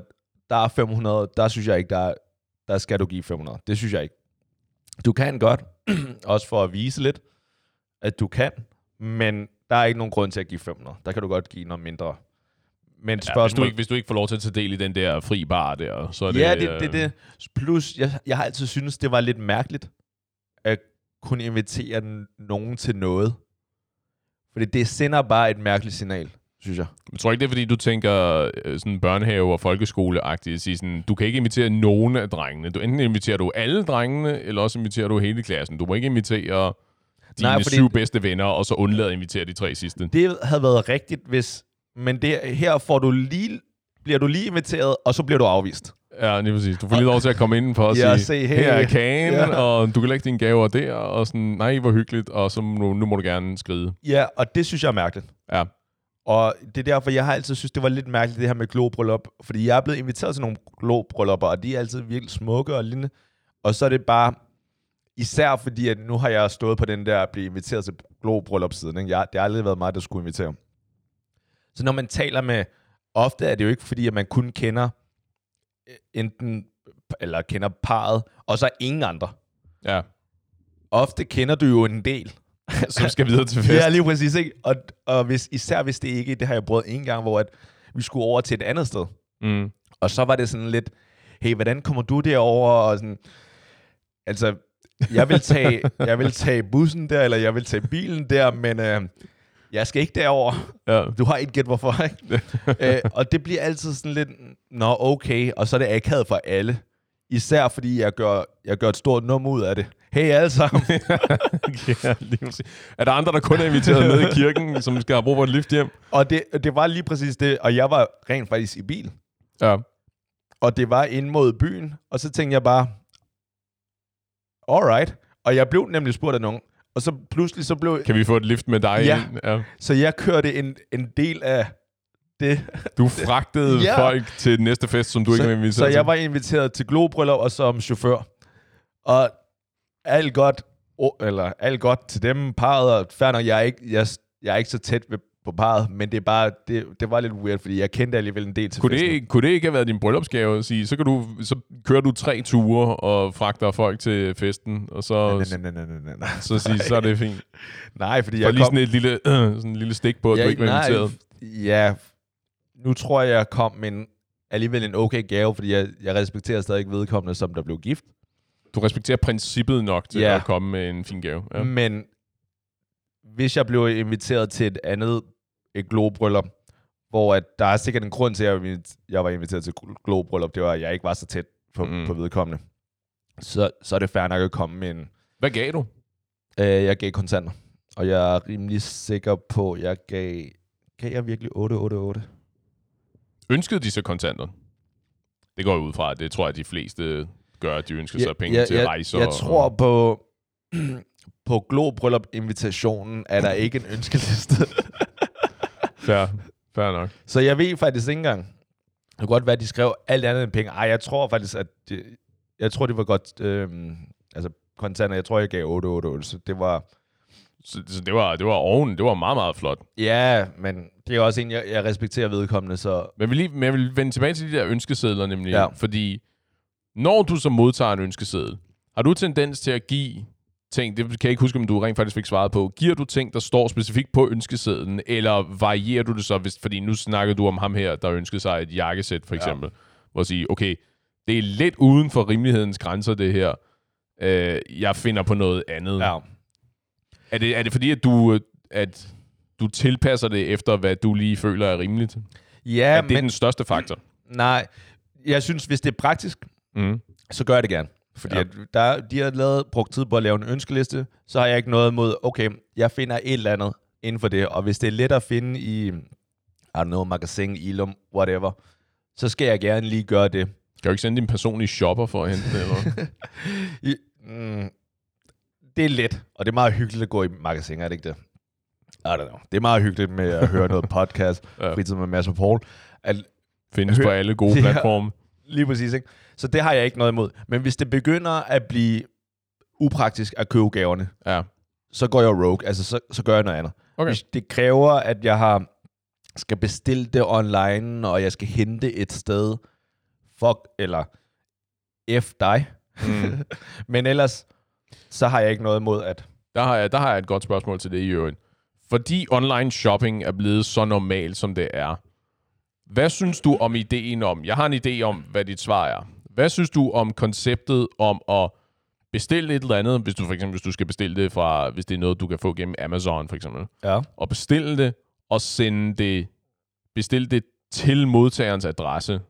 der er 500, der synes jeg ikke, der, er, der skal du give 500. Det synes jeg ikke. Du kan godt, [clears throat] også for at vise lidt, at du kan, men der er ikke nogen grund til at give 500. Der kan du godt give noget mindre. Men Ja, hvis, du ikke, hvis du ikke får lov til at tage del i den der fri bar der, så er det... ja, det, øh, det, det. Plus, jeg, jeg har altid syntes, det var lidt mærkeligt at kunne invitere nogen til noget. Fordi det sender bare et mærkeligt signal, synes jeg. Jeg tror ikke, det er, fordi du tænker øh, sådan børnehave- og folkeskoleagtigt. Sige sådan, du kan ikke invitere nogen af drengene. Du, enten inviterer du alle drengene, eller også inviterer du hele klassen. Du må ikke invitere dine Nej, fordi... syv bedste venner, og så undlade at invitere de tre sidste. Det havde været rigtigt, hvis... Men det, her får du lige, bliver du lige inviteret, og så bliver du afvist. Ja, lige præcis. Du får lige lov til at komme ind på og Ja, sige, se, hey. her er kagen, ja. og du kan lægge dine gaver der, og sådan, nej, hvor hyggeligt, og så nu, nu må du gerne skride. Ja, og det synes jeg er mærkeligt. Ja, Og det er derfor, jeg har altid synes, det var lidt mærkeligt, det her med globryllup. Fordi jeg er blevet inviteret til nogle globryllupper, og de er altid virkelig smukke og lignende. Og så er det bare, især fordi, at nu har jeg stået på den der at blive inviteret til globryllup siden. Ikke? Jeg, det har aldrig været mig, der skulle invitere. Så når man taler med, ofte er det jo ikke fordi, at man kun kender øh, enten, eller kender parret, og så ingen andre. ja. Ofte kender du jo en del. [laughs] Som skal videre til fest. Ja, lige præcis. Ikke? Og, og hvis, især hvis det ikke, det har jeg prøvet en gang, hvor at vi skulle over til et andet sted. Mm. Og så var det sådan lidt, hey, hvordan kommer du derover? Og sådan, altså, jeg vil, tage, jeg vil tage bussen der, eller jeg vil tage bilen der, men øh, jeg skal ikke derover. Ja. Du har ikke gæt hvorfor, ikke? [laughs] øh, og det bliver altid sådan lidt, nå okay, og så er det akavet for alle. Især fordi jeg gør, jeg gør et stort nummer ud af det. Hey alle sammen. [laughs] ja. Er der andre, der kun er inviteret med i kirken, som skal have brug for et lift hjem? og det, det var lige præcis det, og jeg var rent faktisk i bil. Ja. Og det var ind mod byen, og så tænkte jeg bare, alright. Og jeg blev nemlig spurgt af nogen, og så pludselig så blev... Kan vi få et lift med dig Ja. ind? Ja. Så jeg kørte en, en del af det. Du fragtede Ja. folk til næste fest, som du ikke så, har inviteret så til. jeg var inviteret til globryllup og som chauffør. Og alt godt, oh, eller alt godt til dem, parret, og nok, jeg er ikke, jeg, jeg er ikke så tæt ved, på parret, men det er bare, det, det var lidt weird, fordi jeg kendte alligevel en del til Kunne festen. det, kunne det ikke have været din bryllupsgave at sige, så, kan du, så kører du tre ture og fragter folk til festen, og så, Nej, nej, nej, nej, nej, nej. så sige, så er det fint. Nej, fordi Jeg jeg lige kom... sådan et lille, øh, [clears throat] sådan et lille stik på, at du ikke var inviteret. Ja, nu tror jeg, jeg kom med en, alligevel en okay gave, fordi jeg, jeg respekterer stadig ikke vedkommende, som der blev gift. Du respekterer princippet nok til Ja. at komme med en fin gave. Ja. Ja. Men hvis jeg blev inviteret til et andet et globryllup, hvor at der er sikkert en grund til, at jeg- var inviteret til globryllup, det var, at jeg ikke var så tæt på, Mm. på vedkommende. Så, så er det fair nok at komme med en... Hvad gav du? Øh, jeg gav kontanter, og jeg er rimelig sikker på, at jeg gav... Gav jeg virkelig 888? Ønskede de så kontanter? Det går jeg ud fra. Det tror jeg, de fleste gør, at de ønsker sig penge jeg, til jeg, rejser. Jeg og- tror på... [clears throat] på globryllup-invitationen er der ikke en ønskeliste. Fair. [laughs] Fair nok. Så jeg ved faktisk ikke engang. Det kunne godt være, at de skrev alt andet end penge. Ej, jeg tror faktisk, at... Det, jeg tror, det var godt... Øhm, altså, kontanter, jeg tror, jeg gav 888. Så det var... Så, så det, var, det var oven. Det var meget, meget flot. Ja, men det er også en, jeg, jeg respekterer vedkommende, så... Men vil, lige, men jeg vil vende tilbage til de der ønskesedler nemlig. Ja. Fordi når du så modtager en ønskeseddel, har du tendens til at give ting, det kan jeg ikke huske, om du rent faktisk fik svaret på, giver du ting, der står specifikt på ønskesedlen, eller varierer du det så, hvis, fordi nu snakker du om ham her, der ønskede sig et jakkesæt, for eksempel, ja. hvor at sige, okay, det er lidt uden for rimelighedens grænser, det her. Øh, jeg finder på noget andet. Ja. Er, det, er det fordi, at du, at du tilpasser det efter, hvad du lige føler er rimeligt? Ja, er det men... den største faktor? Nej, jeg synes, hvis det er praktisk, Mm. så gør jeg det gerne. Fordi Ja. at der, de har lavet, brugt tid på at lave en ønskeliste, så har jeg ikke noget mod, okay, jeg finder et eller andet inden for det, og hvis det er let at finde i, I don't know, magasin, Ilum, whatever, så skal jeg gerne lige gøre det. Kan du ikke sende din personlige shopper for at hente det? Eller? [laughs] I, mm, det er let, og det er meget hyggeligt at gå i magasin, er det ikke det? I don't know. Det er meget hyggeligt med at høre noget [laughs] podcast, Ja. fritid med Mads og Paul. At, Findes Hør- på alle gode [laughs] platforme. Lige præcis, ikke? Så det har jeg ikke noget imod. Men hvis det begynder at blive upraktisk at købe gaverne, Ja. så går jeg rogue. Altså, så, så gør jeg noget andet. Okay. Hvis det kræver, at jeg har skal bestille det online, og jeg skal hente et sted, fuck, eller F dig. Mm. [laughs] Men ellers, så har jeg ikke noget imod at... Der, har jeg, der har jeg et godt spørgsmål til det i øvrigt. Fordi online shopping er blevet så normalt, som det er, hvad synes du om ideen om, jeg har en idé om, hvad dit svar er. Hvad synes du om konceptet om at bestille et eller andet, hvis du for eksempel hvis du skal bestille det fra, hvis det er noget, du kan få gennem Amazon for eksempel, Ja. og bestille det, og sende det, bestille det til modtagerens adresse,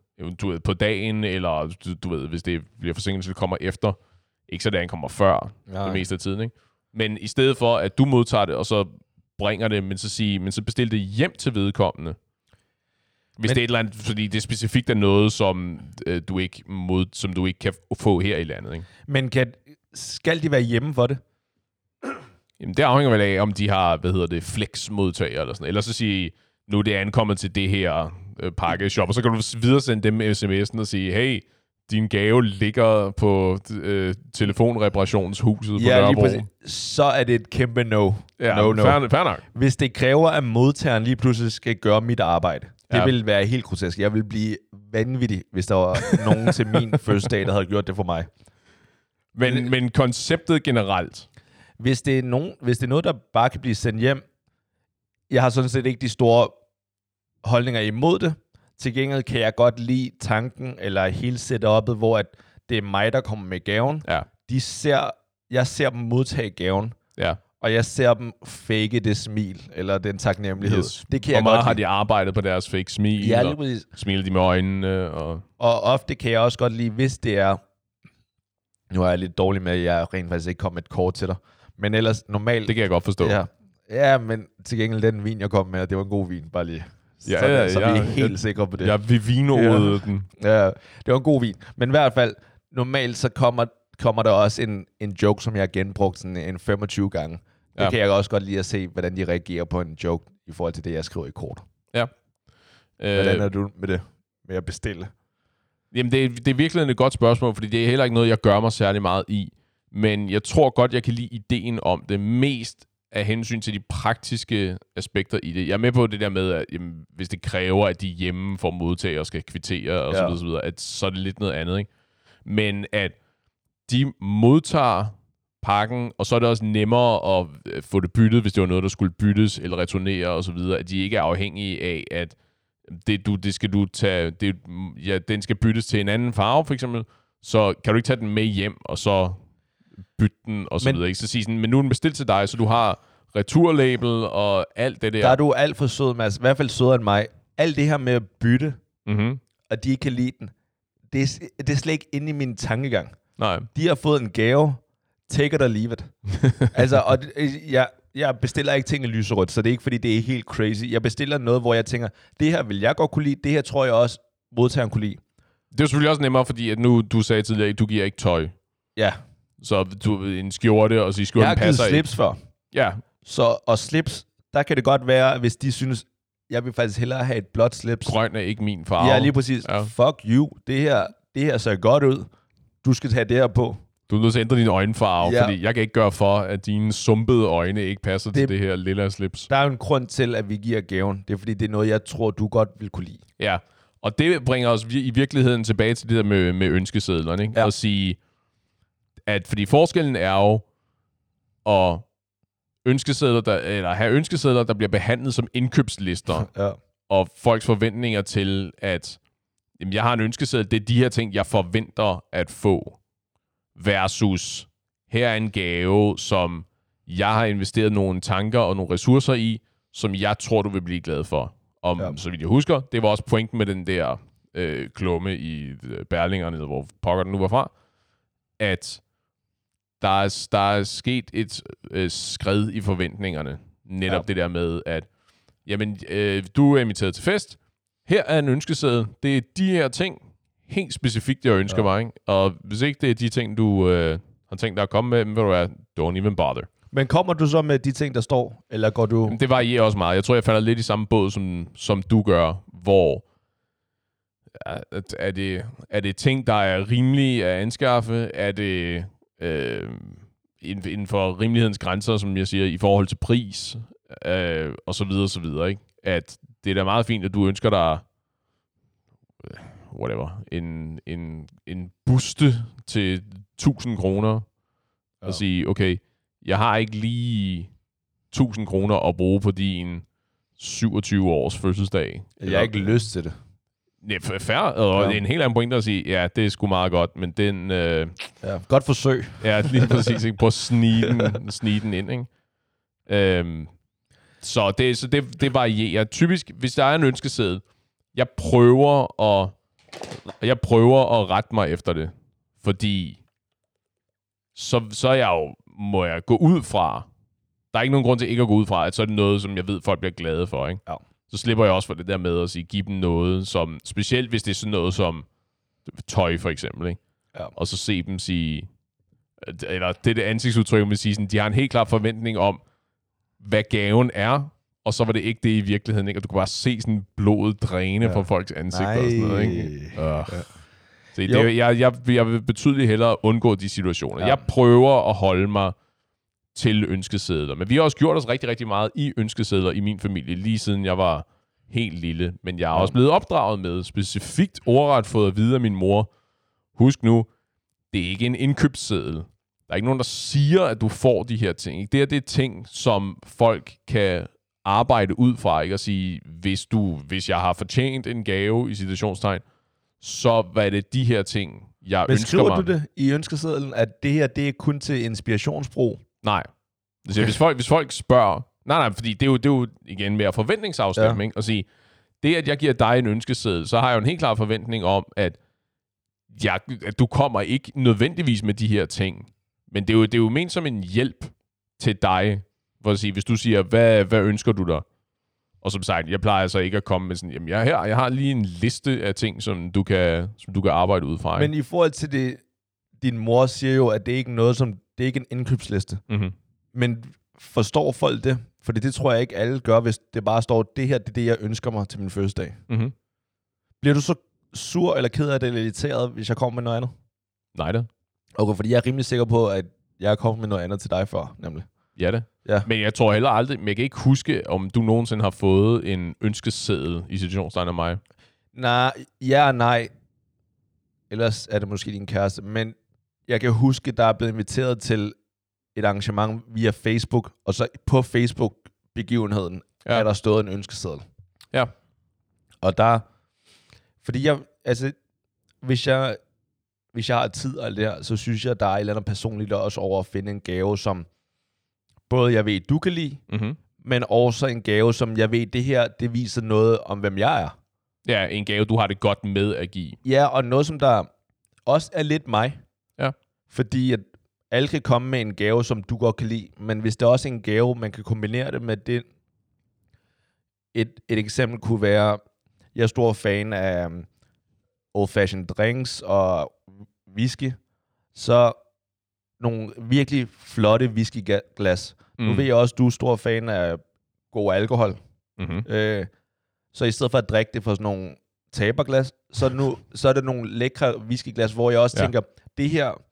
du ved, på dagen, eller du, du ved, hvis det bliver forsinket, så det kommer efter. Ikke så det ankommer før, Nej. det meste af tiden, ikke? Men i stedet for, at du modtager det, og så bringer det, men så, sige, men så bestil det hjem til vedkommende. Hvis Men- det er et eller andet, fordi det specifikt er noget, som, øh, du ikke mod, som du ikke kan få her i landet. Ikke? Men kan, skal de være hjemme for det? Jamen, det afhænger vel af, om de har, hvad hedder det, flex-modtager eller sådan Eller så sige, nu er det ankommet til det her øh, pakkeshop, og så kan du videresende dem sms'en og sige, hey, din gave ligger på øh, telefonreparationshuset på Ja, lige Nørrebro. præcis. Så er det et kæmpe no. Ja, no, no. Fair, fair nok. Hvis det kræver, at modtageren lige pludselig skal gøre mit arbejde, det Ja. vil være helt grotesk. Jeg vil blive vanvittig, hvis der var nogen til min [laughs] fødselsdag, der havde gjort det for mig. Men, men konceptet generelt, Hvis det, er nogen, hvis det er noget, der bare kan blive sendt hjem, jeg har sådan set ikke de store holdninger imod det. Til gengæld kan jeg godt lide tanken, eller hele setup'et, hvor at det er mig, der kommer med gaven. ja, De ser, jeg ser dem modtage gaven, ja. Og jeg ser dem fake det smil, eller den taknemmelighed. Yes. Det kan Hvor jeg meget godt har lide. de arbejdet på deres fake smil, Ja, lige præcis. smiler de med øjnene, og... Og ofte kan jeg også godt lide, hvis det er... Nu er jeg lidt dårlig med, at jeg rent faktisk ikke kom med et kort til dig. Men ellers normalt... Det kan jeg godt forstå. ja. ja, men til gengæld den vin, jeg kom med, det var en god vin, bare lige. Ja, så, ja, så ja, vi er helt jeg- sikre på det. Jeg vivinoede ja. den. Ja, det var en god vin. Men i hvert fald, normalt så kommer, kommer der også en, en joke, som jeg har genbrugt sådan en 25 gange. Det Ja. ja. kan jeg også godt lide at se, hvordan de reagerer på en joke i forhold til det, jeg skriver i kort. Hvordan Øh, er du med det? Med at bestille? jamen, det, er- det er virkelig et godt spørgsmål, fordi det er heller ikke noget, jeg gør mig særlig meget i. Men jeg tror godt, jeg kan lide ideen om det mest af hensyn til de praktiske aspekter i det. Jeg er med på det der med, at jamen, hvis det kræver, at de hjemme får modtager og skal kvittere og så Ja. videre, så videre, at så er det lidt noget andet. Ikke? Men at de modtager pakken, og så er det også nemmere at øh, få det byttet, hvis det var noget, der skulle byttes eller returnere og så videre, at de ikke er afhængige af, at det, du, det skal du tage, det, ja, den skal byttes til en anden farve, for eksempel, så kan du ikke tage den med hjem, og så bytte den, og så Men- videre. Ikke? Så sige sådan, men nu er den bestilt til dig, så du har returlabel og alt det der. Der er du alt for sød, Mads. I hvert fald sødere end mig. Alt det her med at bytte, Mm-hmm. og de ikke kan lide den, det er, det er slet ikke inde i min tankegang. Nej. De har fået en gave. Take it or leave it. [laughs] altså, og det- jeg, jeg bestiller ikke ting i lyserødt, så det er ikke, fordi det er helt crazy. Jeg bestiller noget, hvor jeg tænker, det her vil jeg godt kunne lide, det her tror jeg også, modtageren kunne lide. Det er selvfølgelig også nemmere, fordi at nu, du sagde tidligere, at du giver ikke tøj. Ja, Så du en skjorte, og så jeg skjorten har givet passer ikke. slips før. Ja, Så, og slips, der kan det godt være, hvis de synes, jeg vil faktisk hellere have et blåt slips. grøn er ikke min farve. Ja, lige præcis. Ja. Fuck you. Det her, det her ser godt ud. Du skal tage det her på. Du er nødt til at ændre din øjenfarve, Ja. fordi jeg kan ikke gøre for, at dine sumpede øjne ikke passer det... Til det her lilla slips. Der er jo en grund til, at vi giver gaven. Det er fordi, det er noget, jeg tror, du godt vil kunne lide. Ja, og det bringer os i virkeligheden tilbage til det der med, med ønskesedlerne, ikke? Ja. At sige, at fordi forskellen er jo at ønskesedler, der, eller have ønskesedler, der bliver behandlet som indkøbslister, [laughs] Ja. og folks forventninger til, at jamen, jeg har en ønskeseddel, det er de her ting, jeg forventer at få, versus her er en gave, som jeg har investeret nogle tanker og nogle ressourcer i, som jeg tror, du vil blive glad for. Om, ja. Så vidt jeg husker, det var også pointen med den der øh, klumme i øh, Berlingerne, hvor pokker den nu var fra, at der er, der er sket et øh, skred i forventningerne. Netop. Ja. det der med, at jamen, øh, du er inviteret til fest. Her er en ønskeseddel. Det er de her ting, helt specifikt, jeg ønsker ja. Mig. Ikke? Og hvis ikke det er de ting, du øh, har tænkt dig at komme med, men ved du hvad, don't even bother. Men kommer du så med de ting, der står? Eller går du... Men det varierer også meget. Jeg tror, jeg falder lidt i samme båd, som, som du gør, hvor er, er, det, er det ting, der er rimelige at anskaffe? Er det øh, inden for rimelighedens grænser, som jeg siger, i forhold til pris? Øh, og så videre, og så videre. Ikke? At det er da meget fint, at du ønsker dig whatever, en, en, en buste til 1000 kroner, ja. og sige, okay, jeg har ikke lige 1000 kroner at bruge på din 27 års fødselsdag. Jeg har ikke lyst til det. Ja, fair, og Ja. en helt anden pointe at sige, ja, det er sgu meget godt, men den, øh, Ja. Godt forsøg. ja, lige [laughs] præcis, ikke? prøv at snige den, snige den ind, ikke? Øhm, så det, så det, det varierer. Typisk, hvis der er en ønskeseddel, jeg prøver at, jeg prøver at rette mig efter det, fordi så, så er jeg jo, må jeg gå ud fra, der er ikke nogen grund til ikke at gå ud fra, at så er det noget, som jeg ved, folk bliver glade for, ikke? Ja. Så slipper jeg også for det der med at sige, give dem noget, som, specielt hvis det er sådan noget som tøj for eksempel, ikke? Ja. Og så se dem sige, eller det det ansigtsudtryk, man siger, sådan, de har en helt klar forventning om, hvad gaven er, og så var det ikke det i virkeligheden, ikke? Og du kunne bare se sådan blodet dræne ja. Fra folks ansigter og sådan noget, ikke? Uh. Ja. Så det, Jo. er- jeg, jeg, jeg vil betydeligt hellere undgå de situationer. Ja. Ja. Jeg prøver at holde mig til ønskesedler. Men vi har også gjort os rigtig, rigtig meget i ønskesedler i min familie, lige siden jeg var helt lille. Men jeg er Ja. også blevet opdraget med, specifikt ordret fået at vide af min mor, husk nu, det er ikke en indkøbsseddel. Der er ikke nogen, der siger, at du får de her ting. Ikke? Det her det er ting, som folk kan arbejde ud fra, ikke? at sige, hvis, du, hvis jeg har fortjent en gave, i situationstegn, så hvad er det de her ting, jeg Men ønsker skriver mig? du det i ønskesedlen, at det her, det er kun til inspirationsbrug? Nej. Altså, hvis, folk, hvis folk spørger... Nej, nej, fordi det er jo, det er jo igen mere forventningsafstemning. Ja. At sige, det at jeg giver dig en ønskeseddel, så har jeg jo en helt klar forventning om, at, jeg, at du kommer ikke nødvendigvis med de her ting. Men det er jo, det er jo ment som en hjælp til dig. For at sige, hvis du siger, hvad, hvad ønsker du dig? Og som sagt, jeg plejer altså ikke at komme med sådan, jamen jeg er her, jeg har lige en liste af ting, som du kan, som du kan arbejde ud fra. Men i forhold til det, din mor siger jo, at det ikke er noget som, det er ikke en indkøbsliste. mm-hmm. Men forstår folk det? Fordi det tror jeg ikke alle gør, hvis det bare står, det her det er det, jeg ønsker mig til min fødselsdag. Mm-hmm. Bliver du så sur eller ked af det eller irriteret, hvis jeg kommer med noget andet? Nej da. Okay, fordi jeg er rimelig sikker på, at jeg er kommet med noget andet til dig før, nemlig. Ja det. Ja. Men jeg tror heller aldrig, men jeg kan ikke huske, om du nogensinde har fået en ønskeseddel i situationstegn af mig. Nej, ja og nej. Ellers er det måske din kæreste. Men jeg kan huske, der er blevet inviteret til et arrangement via Facebook, og så på Facebook-begivenheden Ja. ja. er der stået en ønskeseddel. Ja. Og der... Fordi jeg... Altså, hvis jeg... hvis jeg har tid og alt det her, så synes jeg, der er et eller andet personligt også over at finde en gave, som både jeg ved, du kan lide, Mm-hmm. men også en gave, som jeg ved, det her, det viser noget om, hvem jeg er. Ja, en gave, du har det godt med at give. Ja, og noget, som der også er lidt mig. Ja. Fordi at alle kan komme med en gave, som du godt kan lide, men hvis det er også en gave, man kan kombinere det med det. Et, et eksempel kunne være, jeg er stor fan af um, old-fashioned drinks og whisky, så nogle virkelig flotte whiskyglas. Mm. Nu ved jeg også, du er stor fan af god alkohol. Mm-hmm. Øh, så i stedet for at drikke det fra sådan nogle taberglas, så er det, nu, så er det nogle lækre whiskyglas, hvor jeg også Ja. tænker, det her,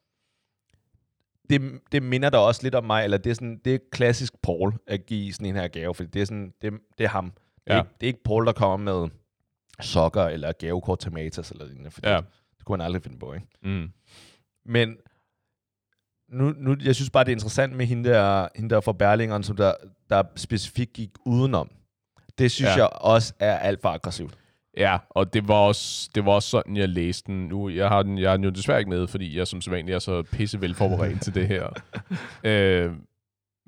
det, det minder da også lidt om mig, eller det er, sådan, det er klassisk Paul at give sådan en her gave, fordi det er, sådan, det, det er ham. Det er, Ja. ikke, det er ikke Paul, der kommer med sokker eller gavekort til Matas eller lignende, for Ja. det, det kunne han aldrig finde på, ikke? Mm. Men nu, nu, jeg synes bare, det er interessant med hende der, hende der fra Berlingeren, som der, der specifikt gik udenom. Det synes Ja. jeg også er alt for aggressivt. Ja, og det var, også, det var også sådan, jeg læste den. Nu, jeg har den, jeg har den jo desværre ikke med, fordi jeg som sædvanlig er så pisse velforberedt til det her. [laughs] Øh,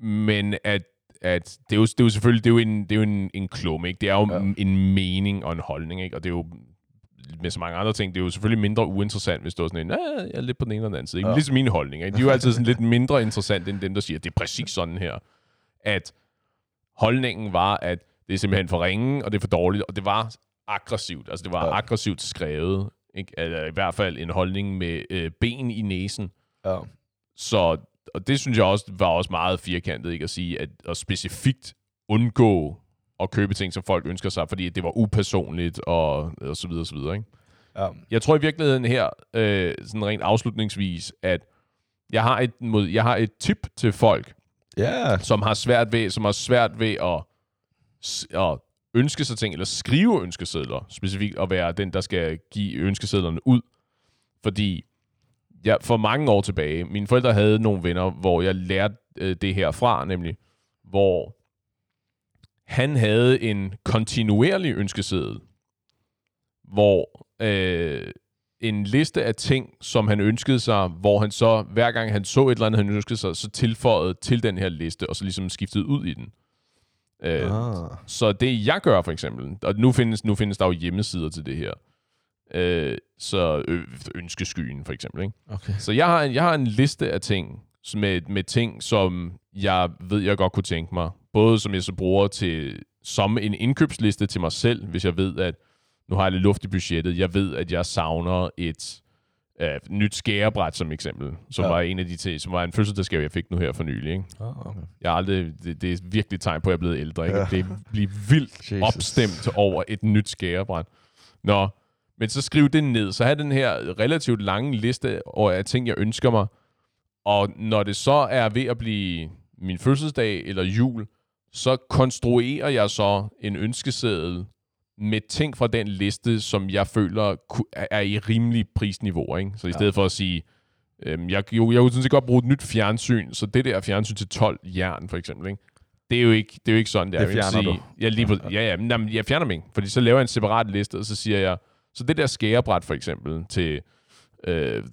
men at, at det, er jo, det er jo selvfølgelig det er jo en, det er jo en, en klumme, ikke? Det er jo. Ja. en mening og en holdning, ikke? Og det er jo med så mange andre ting, det er jo selvfølgelig mindre uinteressant, hvis du er sådan en, "Ah, jeg er lidt på den ene eller den anden side. Ikke? Ja. Ligesom mine holdninger. Ikke? De er jo altid sådan lidt mindre interessant, end dem, der siger, det er præcis sådan her. At holdningen var, at det er simpelthen for ringe, og det er for dårligt, og det var aggressivt. Altså, det var. Ja. aggressivt skrevet. Ikke? Eller i hvert fald en holdning med øh, ben i næsen. Ja. Så og det synes jeg også var også meget firkantet, ikke at sige, at, at specifikt undgå at købe ting, som folk ønsker sig, fordi det var upersonligt og, og så videre, og så videre. Ikke? ja. Jeg tror i virkeligheden her, øh, sådan rent afslutningsvis, at jeg har et, mod, jeg har et tip til folk, Ja. som har svært ved, som har svært ved at, at ønske sig ting, eller skrive ønskesedler, specifikt at være den, der skal give ønskesedlerne ud. Fordi jeg, for mange år tilbage, mine forældre havde nogle venner, hvor jeg lærte øh, det her fra, nemlig, hvor han havde en kontinuerlig ønskeseddel, hvor øh, en liste af ting, som han ønskede sig, hvor han så, hver gang han så et eller andet, han ønskede sig, så tilføjede til den her liste, og så ligesom skiftede ud i den. Øh, Ah. så det jeg gør for eksempel, og nu findes, nu findes der jo hjemmesider til det her, øh, så ø- ønskeskyen for eksempel, ikke? Okay. Så jeg har en, jeg har en liste af ting, med, med ting, som jeg ved, jeg godt kunne tænke mig. Både som jeg så bruger til, som en indkøbsliste til mig selv, hvis jeg ved, at nu har jeg lidt luft i budgettet. Jeg ved, at jeg savner et øh, nyt skærebræt som eksempel, som ja. Var en af de ting, som var en fødselsdagsgave, jeg fik nu her for nylig. Ikke? Ah, okay. Jeg har aldrig, det, det er virkelig et tegn på, at jeg er blevet ældre. Ikke? Ja. Det bliver vildt [laughs] Jesus. opstemt over et nyt skærebræt. Nå, men så skriv det ned. Så have den her relativt lange liste over af ting, jeg ønsker mig. Og når det så er ved at blive min fødselsdag eller jul, så konstruerer jeg så en ønskeseddel med ting fra den liste, som jeg føler er- i rimelig prisniveau. Ikke? Så i stedet for at sige, øhm, jeg, jo, jeg kunne sådan set godt bruge et nyt fjernsyn, så det der fjernsyn til 12 jern, for eksempel, ikke? Det er jo ikke, det er jo ikke sådan, det er. Det Jeg fjerner sige, Ja, lige på, ja, ja, men, jamen, jeg fjerner dem ikke, fordi så laver jeg en separat liste, og så siger jeg, så det der skærebræt for eksempel til øh,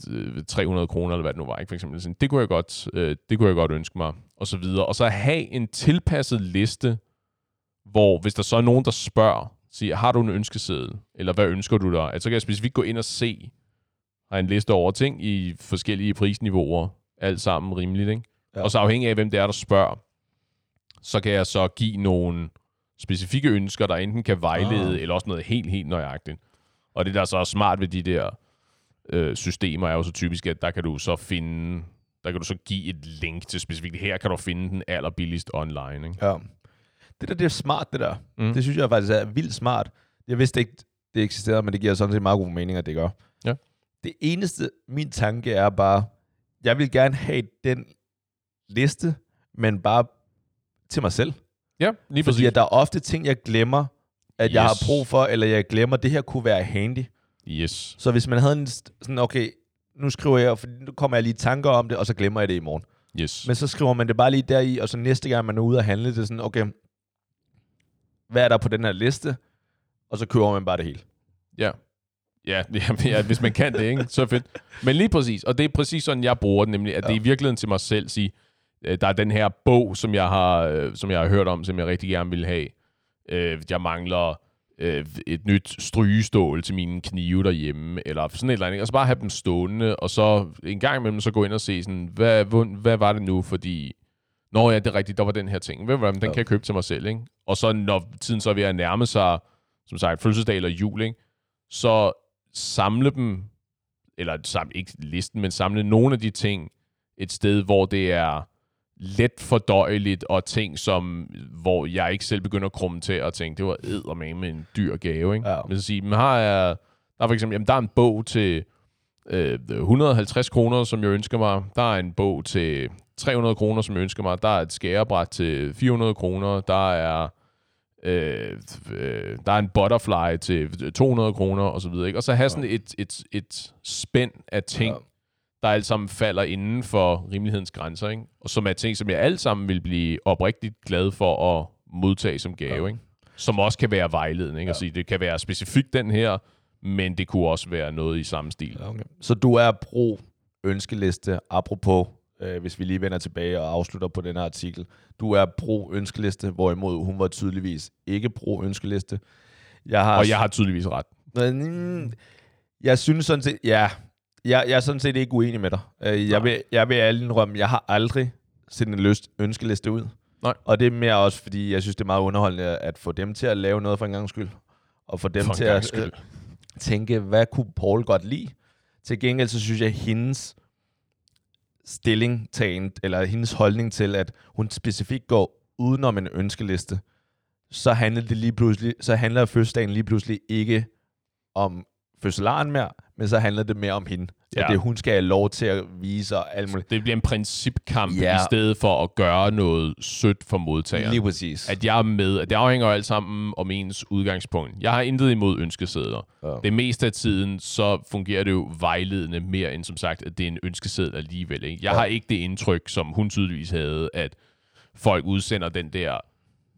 300 kroner, eller hvad det nu var, ikke? for eksempel, sådan, det, kunne jeg godt, øh, det kunne jeg godt ønske mig, og så videre. Og så have en tilpasset liste, hvor hvis der så er nogen, der spørger, siger, har du en ønskeseddel, eller hvad ønsker du dig? At så kan jeg specifikt gå ind og se, har en liste over ting i forskellige prisniveauer, alt sammen rimeligt, ikke? Ja. Og så afhængig af, hvem det er, der spørger, så kan jeg så give nogle specifikke ønsker, der enten kan vejlede, Ah. eller også noget helt, helt nøjagtigt. Og det, der så er smart ved de der øh, systemer, er jo så typisk, at der kan du så finde, der kan du så give et link til specifikt, her kan du finde den allerbilligst online, ikke? Ja. Det der, det er smart, det der. Mm. Det synes jeg faktisk er vildt smart. Jeg vidste ikke, det eksisterede, men det giver sådan set meget god mening, at det gør. Ja. Det eneste, min tanke er bare, jeg vil gerne have den liste, men bare til mig selv. Ja, lige Fordi præcis. at der er ofte ting, jeg glemmer, at yes. jeg har brug for, eller jeg glemmer, det her kunne være handy. Yes. Så hvis man havde en sådan, okay, nu skriver jeg, for nu kommer jeg lige i tanker om det, og så glemmer jeg det i morgen. Yes. Men så skriver man det bare lige deri, og så næste gang man er ude og handle, det er sådan, okay, hvad er der på den her liste? Og så køber man bare det hele. Ja. Ja, [laughs] ja, ja, hvis man kan det, ikke? så fedt. Men lige præcis, og det er præcis sådan, jeg bruger det, nemlig, at ja. det er i virkeligheden til mig selv sige, øh, der er den her bog, som jeg har, øh, som jeg har hørt om, som jeg rigtig gerne vil have. Øh, jeg mangler øh, et nyt strygestål til mine knive derhjemme, eller sådan et eller andet. Og så bare have dem stående, og så en gang imellem så gå ind og se sådan, hvad, hvad, hvad var det nu, fordi... Nå ja, det er rigtigt, der var den her ting. Hvad, den ja. kan jeg købe til mig selv, ikke? Og så når tiden så er ved at nærme sig, som sagt, fødselsdag eller jul, ikke? Så samle dem, eller samle, ikke listen, men samle nogle af de ting et sted, hvor det er let fordøjeligt, og ting, som, hvor jeg ikke selv begynder at krumme til at tænke, det var med en dyr gave. Ikke? Ja. Men så sige, man har jeg, der er for eksempel, jamen, der er en bog til øh, 150 kroner, som jeg ønsker mig. Der er en bog til 300 kroner, som jeg ønsker mig. Der er et skærebræt til 400 kroner. Der er øh, øh, der er en butterfly til 200 kroner og så videre. Ikke? Og så have sådan et, et, et spænd af ting, ja. Der alt sammen falder inden for rimelighedens grænser. Ikke? Og som er ting, som jeg alt sammen vil blive oprigtigt glad for at modtage som gave. Ja. Ikke? Som også kan være vejledning. Ikke? Ja. Altså, det kan være specifikt den her, men det kunne også være noget i samme stil. Ja, okay. Så du er pro ønskeliste, apropos øh, hvis vi lige vender tilbage og afslutter på den her artikel. Du er pro-ønskeliste, hvorimod hun var tydeligvis ikke pro-ønskeliste. Jeg har, og jeg har tydeligvis ret. Men, jeg synes sådan set, ja, jeg, jeg er sådan set ikke uenig med dig. Øh, jeg, vil, jeg vil alle indrømme, jeg har aldrig set en løst ønskeliste ud. Nej. Og det er mere også, fordi jeg synes, det er meget underholdende at få dem til at lave noget for en gang skyld. Og få dem for til at øh, tænke, hvad kunne Paul godt lide? Til gengæld så synes jeg, at hendes stillingtagen, eller hendes holdning til, at hun specifikt går udenom en ønskeliste, så handler det lige pludselig, så handler fødselsdagen lige pludselig ikke om fødselaren mere, men så handler det mere om hende. Ja. At det, hun skal have lov til at vise og alt muligt. Det bliver en principkamp ja. i stedet for at gøre noget sødt for modtageren. Lige præcis. At jeg er med. At det afhænger alt sammen om ens udgangspunkt. Jeg har intet imod ønskesedler. Ja. Det meste af tiden, så fungerer det jo vejledende mere end som sagt, at det er en ønskeseddel alligevel. Ikke? Jeg ja. har ikke det indtryk, som hun tydeligvis havde, at folk udsender den der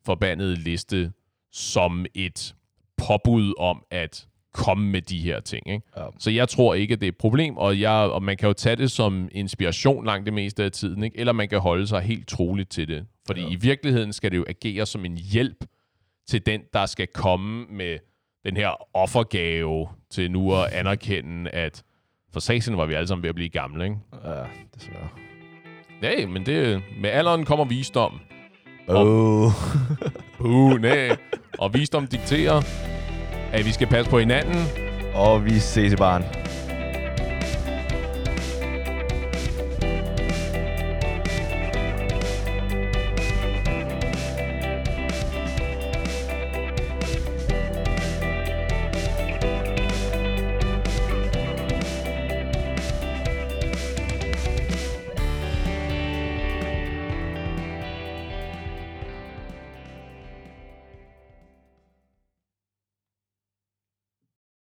forbandede liste som et påbud om, at komme med de her ting. Ikke? Ja. Så jeg tror ikke, at det er et problem, og, jeg, og man kan jo tage det som inspiration langt det meste af tiden, ikke? eller man kan holde sig helt troligt til det. Fordi ja. i virkeligheden skal det jo agere som en hjælp til den, der skal komme med den her offergave til nu at anerkende, at for satan var vi alle sammen ved at blive gamle. Ikke? Ja, desværre. Ja, men det, med alderen kommer visdom. Oh. uh, nej. Og visdom dikterer, at vi skal passe på hinanden. Og vi ses i baren.